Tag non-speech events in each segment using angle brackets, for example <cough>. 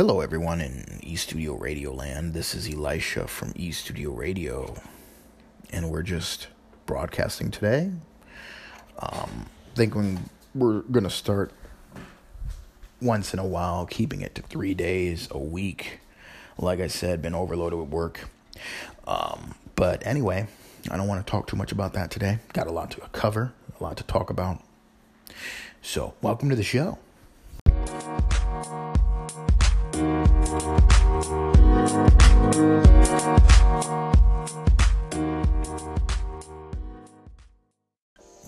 Hello, everyone in E Studio Radio Land. This is Elisha from E Studio Radio, and we're just broadcasting today. Um, thinking we're going to start once in a while, keeping it to three days a week. Like I said, been overloaded with work. Um, but anyway, I don't want to talk too much about that today. Got a lot to cover, a lot to talk about. So, welcome to the show. You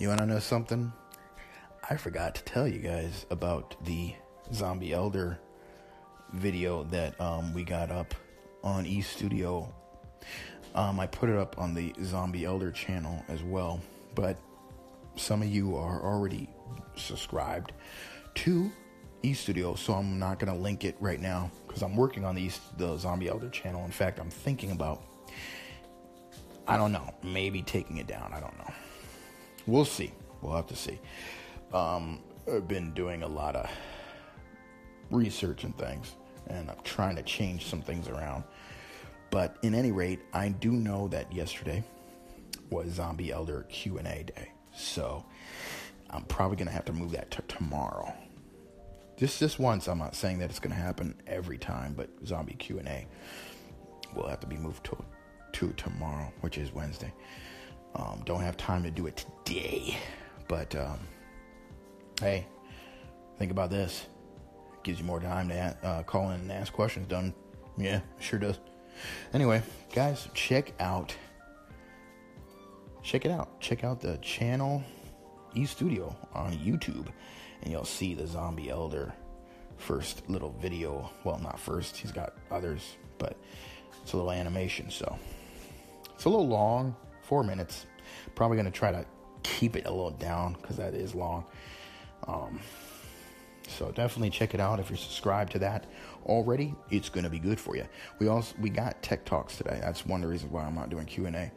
want to know something? I forgot to tell you guys about the Zombie Elder video that um, we got up on E Studio. Um, I put it up on the Zombie Elder channel as well, but some of you are already subscribed to E Studio, so I'm not gonna link it right now because I'm working on the East, the Zombie Elder channel. In fact, I'm thinking about I don't know, maybe taking it down. I don't know. We'll see. We'll have to see. Um, I've been doing a lot of research and things, and I'm trying to change some things around. But in any rate, I do know that yesterday was Zombie Elder Q and A day, so I'm probably gonna have to move that to tomorrow. Just this once. I'm not saying that it's gonna happen every time, but Zombie Q and A will have to be moved to to tomorrow, which is Wednesday. Um, don't have time to do it today, but um, hey, think about this. Gives you more time to uh, call in and ask questions. Done? Yeah, sure does. Anyway, guys, check out, check it out. Check out the channel E Studio on YouTube, and you'll see the Zombie Elder first little video. Well, not first. He's got others, but it's a little animation. So it's a little long, four minutes. Probably gonna try to keep it a little down because that is long. Um, so definitely check it out if you're subscribed to that already. It's gonna be good for you. We also we got tech talks today. That's one of the reasons why I'm not doing Q and A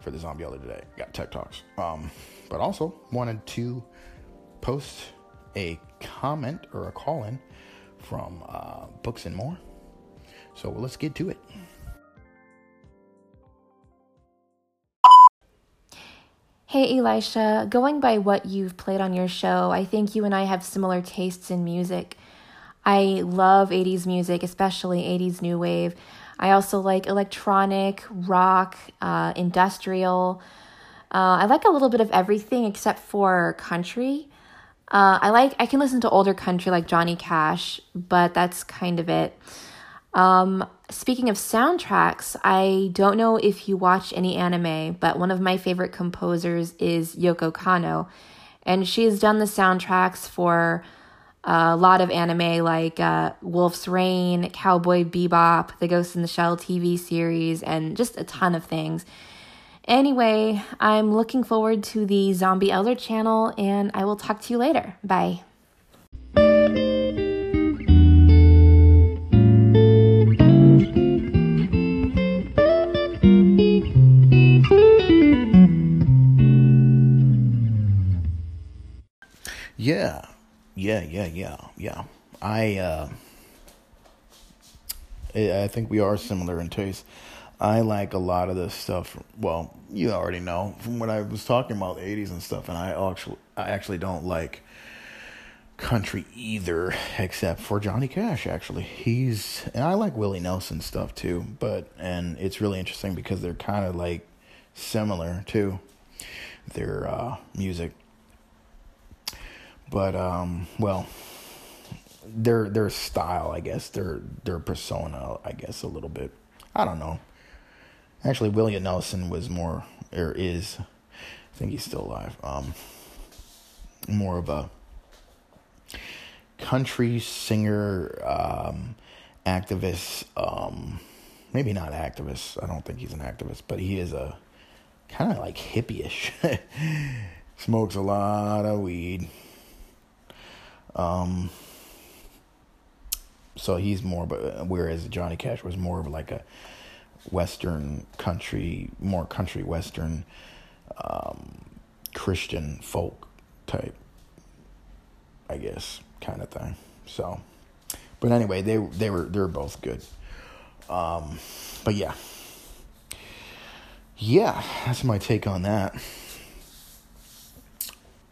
for the Zombie Elder today. Got tech talks. Um, but also wanted to post a comment or a call in from uh, Books and More. So let's get to it. Hey Elisha, going by what you've played on your show, I think you and I have similar tastes in music. I love 80s music, especially 80s new wave. I also like electronic, rock, uh, industrial. Uh, I like a little bit of everything except for country. Uh, I like I can listen to older country like Johnny Cash, but that's kind of it. Um, speaking of soundtracks, I don't know if you watch any anime, but one of my favorite composers is Yoko Kanno, and she's done the soundtracks for a lot of anime like uh, Wolf's Rain, Cowboy Bebop, the Ghost in the Shell TV series, and just a ton of things. Anyway, I'm looking forward to the Zombie Elder channel, and I will talk to you later. Bye. Yeah, yeah, yeah, yeah, yeah. I uh, I think we are similar in taste. I like a lot of this stuff. Well, you already know from what I was talking about the '80s and stuff, and I actually I actually don't like country either, except for Johnny Cash. Actually, he's and I like Willie Nelson stuff too. But and it's really interesting because they're kind of like similar too. Their uh, music but um, well, their their style, I guess, their their persona, I guess, a little bit. I don't know. Actually, William Nelson was more or is, I think he's still alive. Um, more of a country singer, um, activist. Um, maybe not activist. I don't think he's an activist, but he is a kind of like hippie-ish. <laughs> Smokes a lot of weed. Um, so he's more, but whereas Johnny Cash was more of like a Western country, more country Western, um, Christian folk type, I guess, kind of thing. So, But anyway, they they were they're both good. Um, but yeah, yeah, that's my take on that.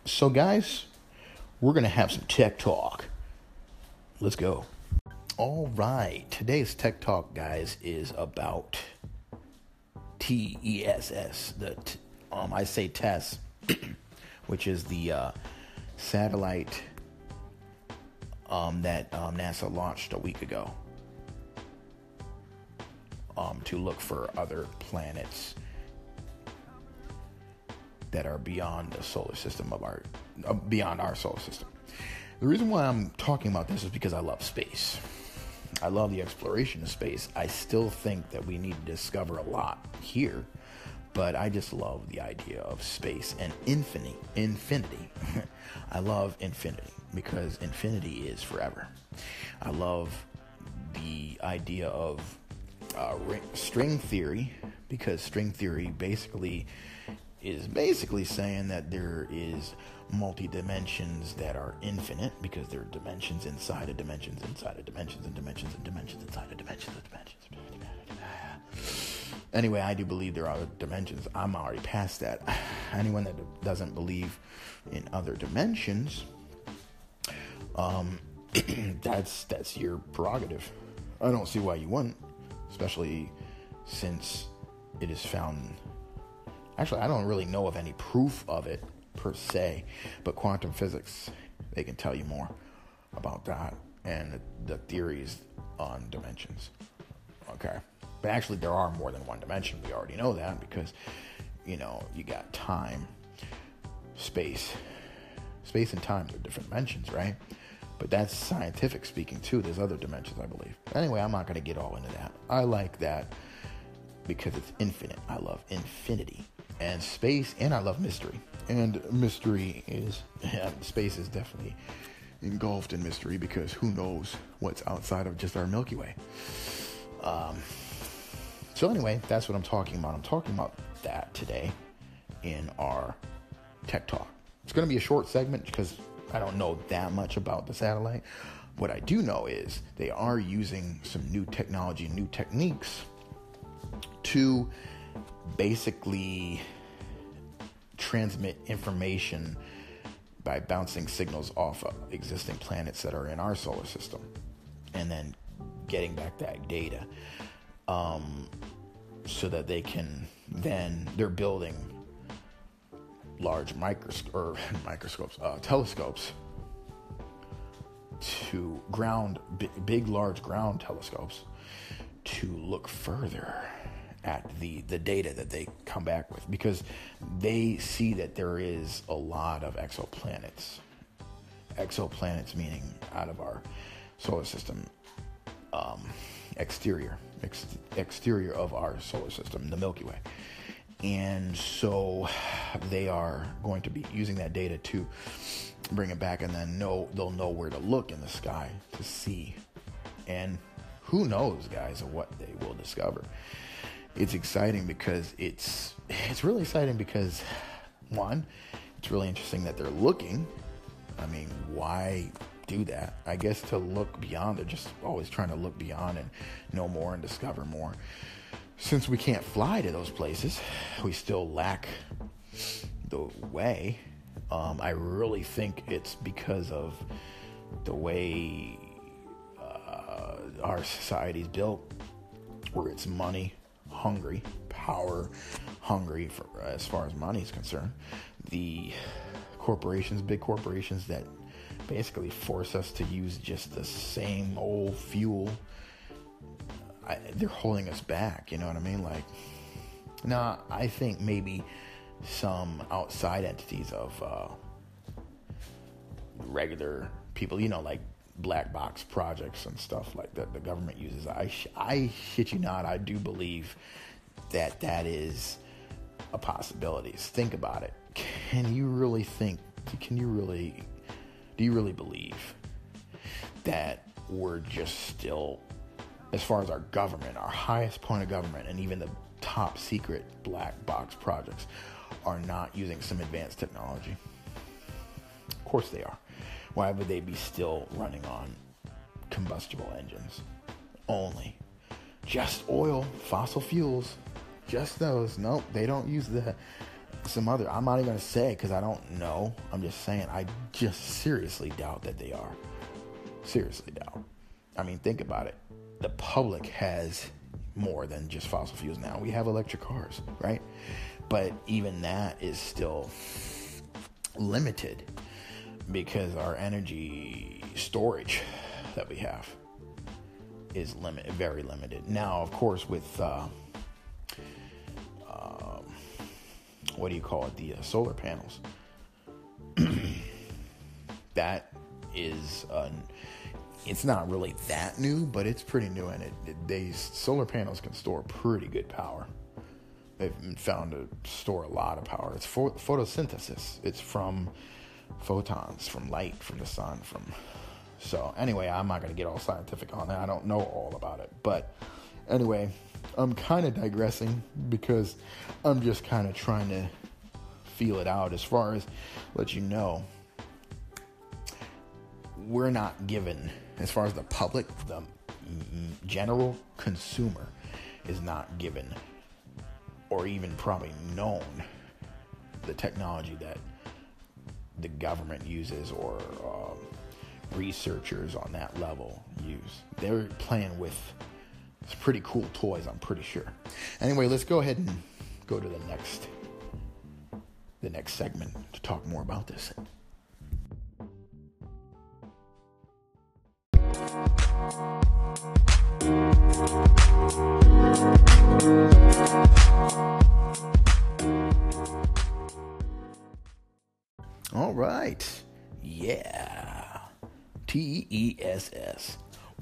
So, guys, we're gonna have some tech talk. Let's go. All right, today's tech talk, guys, is about TESS. The t- um, I say TESS, <clears throat> which is the uh, satellite um, that um, NASA launched a week ago um, to look for other planets that are beyond the solar system of our uh, beyond our solar system. The reason why I'm talking about this is because I love space. I love the exploration of space. I still think that we need to discover a lot here, but I just love the idea of space and infinity. Infinity. <laughs> I love infinity because infinity is forever. I love the idea of uh, string theory because string theory basically is basically saying that there is multi dimensions that are infinite because there are dimensions inside of dimensions inside of dimensions and dimensions and dimensions inside of dimensions and dimensions. <sighs> Anyway, I do believe there are dimensions. I'm already past that. <sighs> Anyone that doesn't believe in other dimensions, um, <clears throat> that's that's your prerogative. I don't see why you wouldn't, especially since it is found Actually, I don't really know of any proof of it per se, but quantum physics, they can tell you more about that and the, the theories on dimensions. Okay. But actually, there are more than one dimension. We already know that because, you know, you got time, space. Space and time are different dimensions, right? But that's scientific speaking, too. There's other dimensions, I believe. Anyway, I'm not going to get all into that. I like that because it's infinite. I love infinity and space, and I love mystery. And mystery is, yeah, space is definitely engulfed in mystery because who knows what's outside of just our Milky Way. Um, so, anyway, that's what I'm talking about. I'm talking about that today in our Tech Talk. It's going to be a short segment because I don't know that much about the satellite. What I do know is they are using some new technology, new techniques to basically transmit information by bouncing signals off of existing planets that are in our solar system and then getting back that data um, so that they can then they're building large microscopes or <laughs> microscopes uh, telescopes to ground big large ground telescopes to look further at the the data that they come back with because they see that there is a lot of exoplanets. Exoplanets meaning out of our solar system, um, exterior, ex- exterior of our solar system, the Milky Way. And so they are going to be using that data to bring it back and then know they'll know where to look in the sky to see. And who knows, guys, what they will discover it's exciting because it's it's really exciting because one, it's really interesting that they're looking. I mean, why do that? I guess to look beyond. They're just always trying to look beyond and know more and discover more. Since we can't fly to those places, we still lack the way. Um, I really think it's because of the way uh, our society's built, where it's money hungry, power hungry for, as far as money is concerned. The corporations, big corporations that basically force us to use just the same old fuel. I, they're holding us back. You know what I mean? Like, now I think maybe some outside entities of uh, regular people, you know, like black box projects and stuff like that the government uses. I, I shit you not, I do believe that that is a possibility. Think about it. Can you really think, can you really, do you really believe that we're just still, as far as our government, our highest point of government, and even the top secret black box projects are not using some advanced technology? Of course they are why would they be still running on combustible engines only. Just oil, fossil fuels, just those. Nope, they don't use the some other. I'm not even gonna say because I don't know. I'm just saying I just seriously doubt that they are. Seriously doubt. I mean, think about it. The public has more than just fossil fuels now. We have electric cars, right? But even that is still limited because our energy storage that we have is limited, very limited. Now, of course, with uh, um, what do you call it, the uh, solar panels, <clears throat> that is, uh, it's not really that new, but it's pretty new, and it, it they solar panels can store pretty good power. They've found to store a lot of power. It's photosynthesis. It's from photons, from light, from the sun, from so anyway, I'm not going to get all scientific on that. I don't know all about it. But anyway, I'm kind of digressing because I'm just kind of trying to feel it out as far as let you know we're not given as far as the public the general consumer is not given or even probably known the technology that the government uses or um, researchers on that level use. They're playing with some pretty cool toys, I'm pretty sure. Anyway, let's go ahead and go to the next the next segment to talk more about this.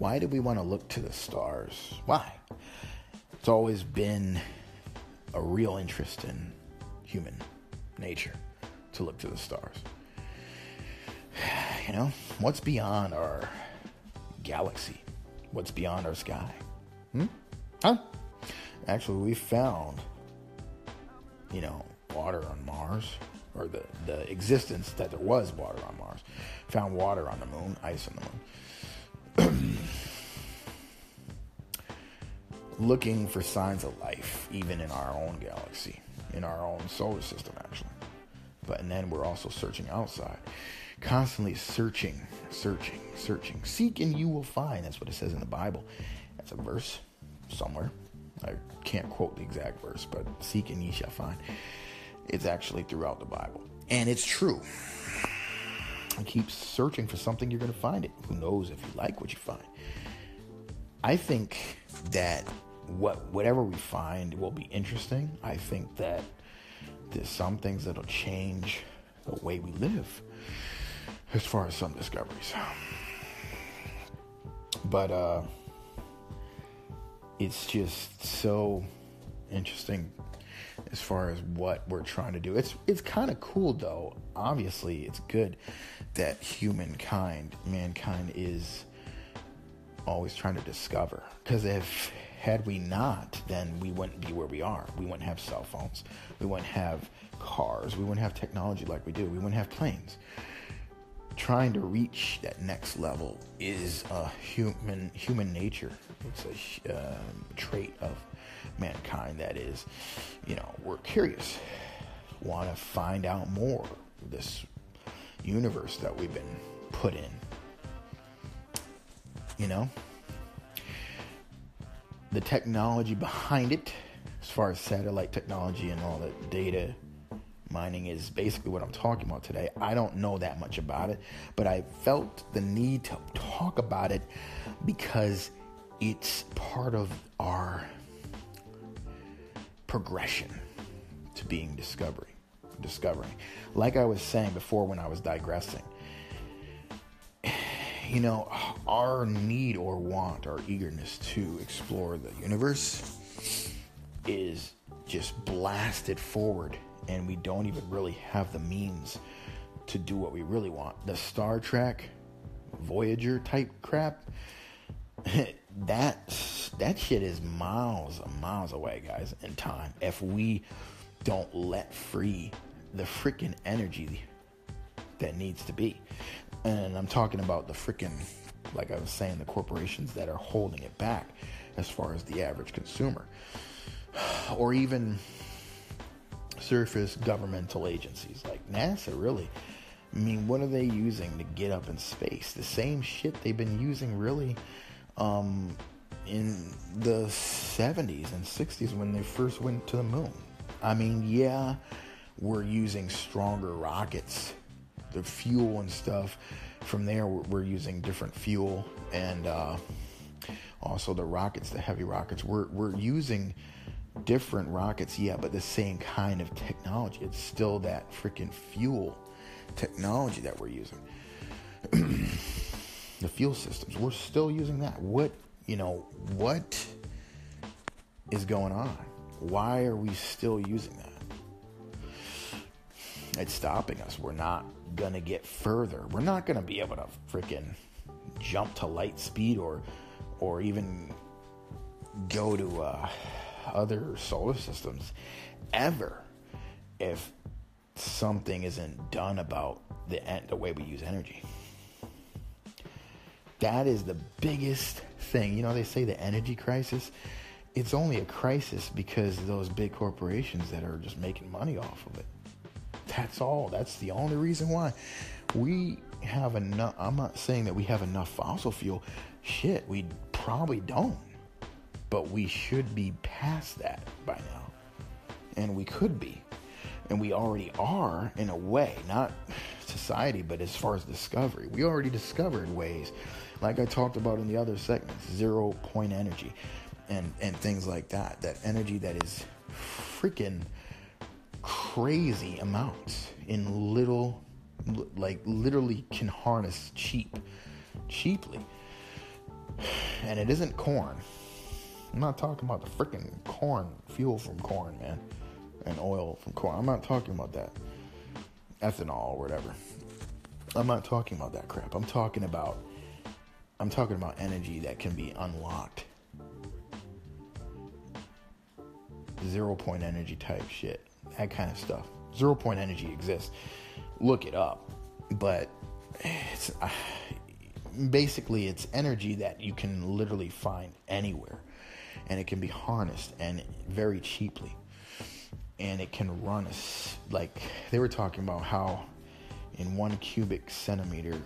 Why do we want to look to the stars? Why? It's always been a real interest in human nature to look to the stars. You know, what's beyond our galaxy? What's beyond our sky? Hmm? Huh? Actually, we found, you know, water on Mars or the, the existence that there was water on Mars. Found water on the moon, ice on the Looking for signs of life, even in our own galaxy, in our own solar system, actually. But and then we're also searching outside, constantly searching, searching, searching. Seek and you will find. That's what it says in the Bible. That's a verse somewhere. I can't quote the exact verse, but seek and ye shall find. It's actually throughout the Bible. And it's true. And keep searching for something, you're going to find it. Who knows if you like what you find? I think that what whatever we find will be interesting. I think that there's some things that'll change the way we live as far as some discoveries. But uh it's just so interesting as far as what we're trying to do. It's it's kind of cool though. Obviously, it's good that humankind, mankind is always trying to discover because if had we not, then we wouldn't be where we are. We wouldn't have cell phones. We wouldn't have cars. We wouldn't have technology like we do. We wouldn't have planes. Trying to reach that next level is a human human nature. It's a uh, trait of mankind that is, you know, we're curious, want to find out more this universe that we've been put in. You know? The technology behind it, as far as satellite technology and all the data mining is basically what I'm talking about today. I don't know that much about it, but I felt the need to talk about it because it's part of our progression to being discovery, discovering. Like I was saying before when I was digressing, you know, our need or want, our eagerness to explore the universe is just blasted forward, and we don't even really have the means to do what we really want. The Star Trek, Voyager type crap, <laughs> that that shit is miles and miles away, guys, in time. If we don't let free the freaking energy that needs to be. And I'm talking about the freaking like I was saying, the corporations that are holding it back as far as the average consumer, <sighs> or even surface governmental agencies like NASA. Really, I mean, what are they using to get up in space? The same shit they've been using, really. Um, in the 70s and 60s when they first went to the moon. I mean, yeah, we're using stronger rockets, the fuel and stuff. From there, we're using different fuel and uh, also the rockets, the heavy rockets. We're we're using different rockets, yeah, but the same kind of technology. It's still that freaking fuel technology that we're using. <clears throat> the fuel systems, we're still using that. What you know, what is going on? Why are we still using that? It's stopping us. We're not going to get further. We're not going to be able to freaking jump to light speed or or even go to uh, other solar systems ever if something isn't done about the the way we use energy. That is the biggest thing. You know, they say the energy crisis. It's only a crisis because those big corporations that are just making money off of it. That's all. That's the only reason why. We have enough. I'm not saying that we have enough fossil fuel. Shit, we probably don't. But we should be past that by now. And we could be. And we already are in a way, not society, but as far as discovery. We already discovered ways like I talked about in the other segments, zero point energy and, and things like that. That energy that is freaking crazy amounts in little, like literally can harness cheap, cheaply. And it isn't corn. I'm not talking about the freaking corn, fuel from corn, man, and oil from corn. I'm not talking about that. Ethanol or whatever. I'm not talking about that crap. I'm talking about I'm talking about energy that can be unlocked. Zero point energy type shit. That kind of stuff. Zero point energy exists. Look it up. But it's uh, <sighs> basically it's energy that you can literally find anywhere and it can be harnessed and very cheaply. And it can run us like they were talking about how in one cubic centimeter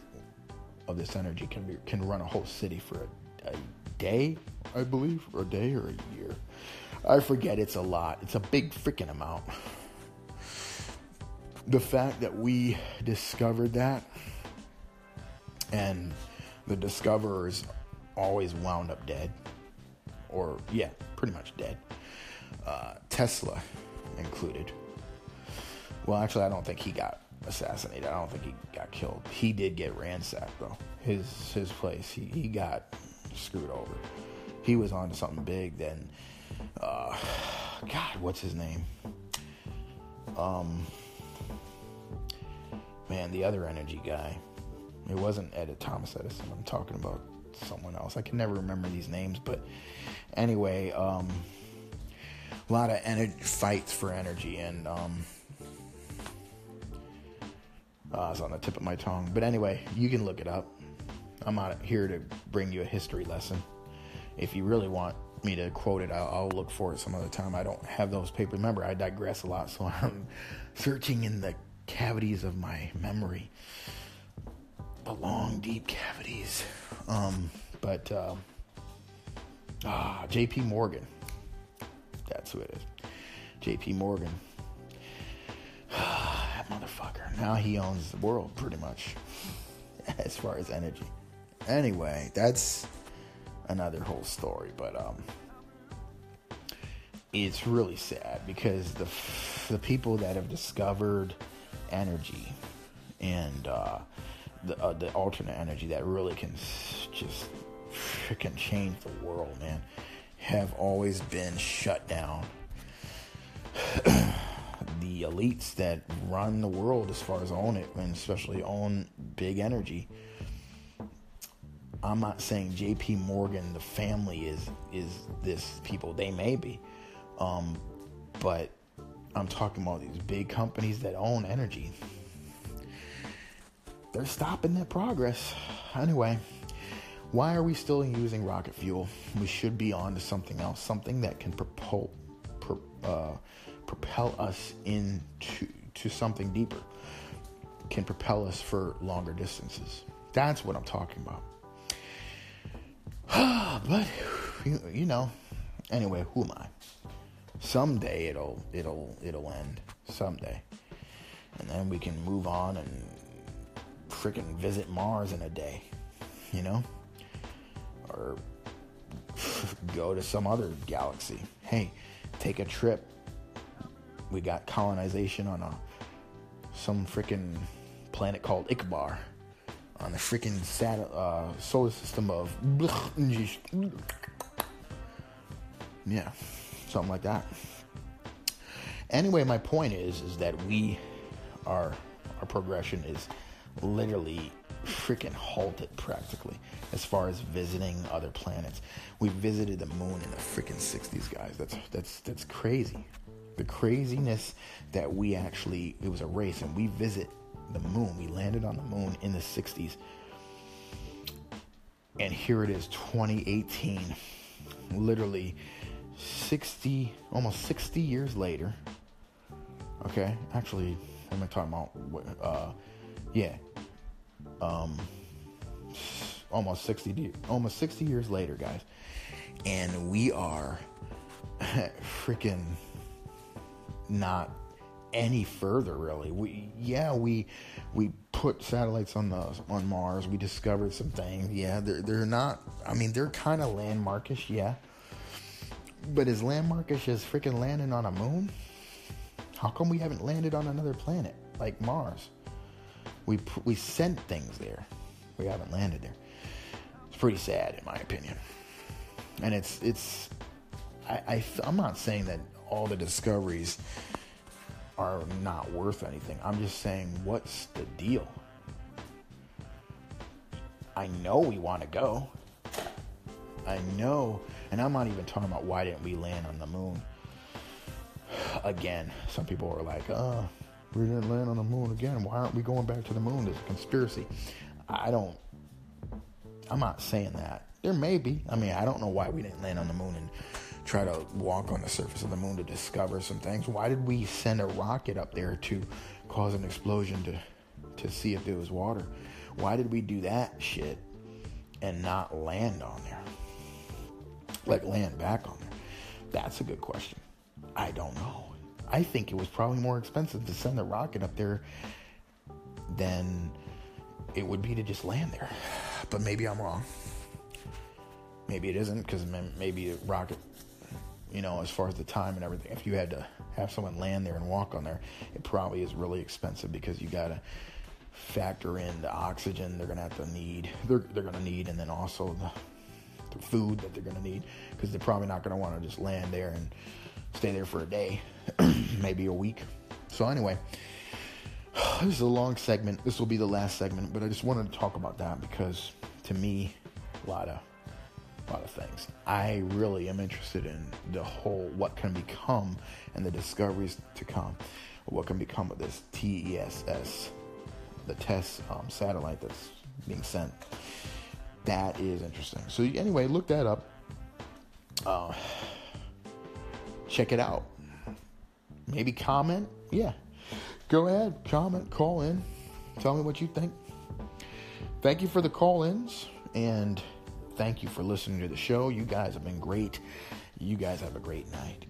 of this energy can be can run a whole city for a, a day, I believe, or a day or a year. I forget. It's a lot. It's a big freaking amount. The fact that we discovered that, and the discoverers always wound up dead, or yeah, pretty much dead. Uh, Tesla included. Well, actually, I don't think he got assassinated. I don't think he got killed. He did get ransacked though. His his place. He he got screwed over. He was onto something big then. God, what's his name? Um, man, the other energy guy. It wasn't Ed Thomas Edison. I'm talking about someone else. I can never remember these names, but anyway, um, a lot of energy fights for energy, and um, uh, it's on the tip of my tongue. But anyway, you can look it up. I'm not here to bring you a history lesson. If you really want me to quote it, I'll, I'll look for it some other time. I don't have those papers. Remember, I digress a lot, so <laughs> I'm searching in the cavities of my memory, the long, deep cavities. Um, but uh, ah, J.P. Morgan. That's who it is. J.P. Morgan <sighs> that motherfucker. Now he owns the world pretty much <laughs> as far as energy. Anyway, that's another whole story, but um it's really sad because the the people that have discovered energy and uh, the uh, the alternate energy that really can just freaking change the world, man, have always been shut down. <clears throat> the elites that run the world as far as own it and especially own big energy. I'm not saying JP Morgan, the family is is this people. They may be. Um, but I'm talking about these big companies that own energy. They're stopping that progress. Anyway, Why are we still using rocket fuel? We should be on to something else, something that can propel, pro, uh, propel us into to something deeper, can propel us for longer distances. That's what I'm talking about. <sighs> but you, <sighs> you know, anyway, who am I? Someday it'll it'll it'll end. Someday, and then we can move on and freaking visit Mars in a day. You know, or <laughs> go to some other galaxy. Hey, take a trip. We got colonization on a some freaking planet called Ikbar on the freaking uh, solar system of yeah, something like that. Anyway, my point is is that we our our progression is literally freaking halted practically as far as visiting other planets. We visited the moon in the freaking 60s, guys. That's that's that's crazy. The craziness that we actually it was a race and we visit the moon. We landed on the moon in the 60s. And here it is 2018. Literally 60 almost 60 years later. Okay? Actually, am I talking about? Uh yeah, um, almost 60 almost 60 years later guys and we are <laughs> freaking not any further really we yeah we we put satellites on the on mars we discovered some things yeah they're they're not i mean they're kind of landmarkish yeah but as landmarkish as freaking landing on a moon how come we haven't landed on another planet like mars we we sent things there. We haven't landed there. It's pretty sad, in my opinion. And it's it's I, I I'm not saying that all the discoveries are not worth anything. I'm just saying, what's the deal? I know we want to go. I know, and I'm not even talking about why didn't we land on the moon. Again, some people are like, "Oh, we didn't land on the moon again. Why aren't we going back to the moon? There's a conspiracy. I don't. I'm not saying that. There may be. I mean, I don't know why we didn't land on the moon and try to walk on the surface of the moon to discover some things. Why did we send a rocket up there to cause an explosion to to see if there was water? Why did we do that shit and not land on there? Like land back on there? That's a good question. I don't know. I think it was probably more expensive to send a rocket up there than it would be to just land there. But maybe I'm wrong. Maybe it isn't because maybe a rocket, you know, as far as the time and everything, if you had to have someone land there and walk on there, it probably is really expensive because you got to factor in the oxygen they're going to have to need, they're, they're going to need, and then also the, the food that they're going to need because they're probably not going to want to just land there and stay there for a day, <clears throat> maybe a week. So, anyway, <sighs> this is a long segment. This will be the last segment, but I just wanted to talk about that because to me, a lot of lot of things. I really am interested in the whole what can become and the discoveries to come. What can become of this TESS, the TESS um, satellite that's being sent. That is interesting. So anyway, look that up. Uh, check it out. Maybe comment. Yeah. Go ahead, comment, call in. Tell me what you think. Thank you for the call ins and thank you for listening to the show. You guys have been great. You guys have a great night.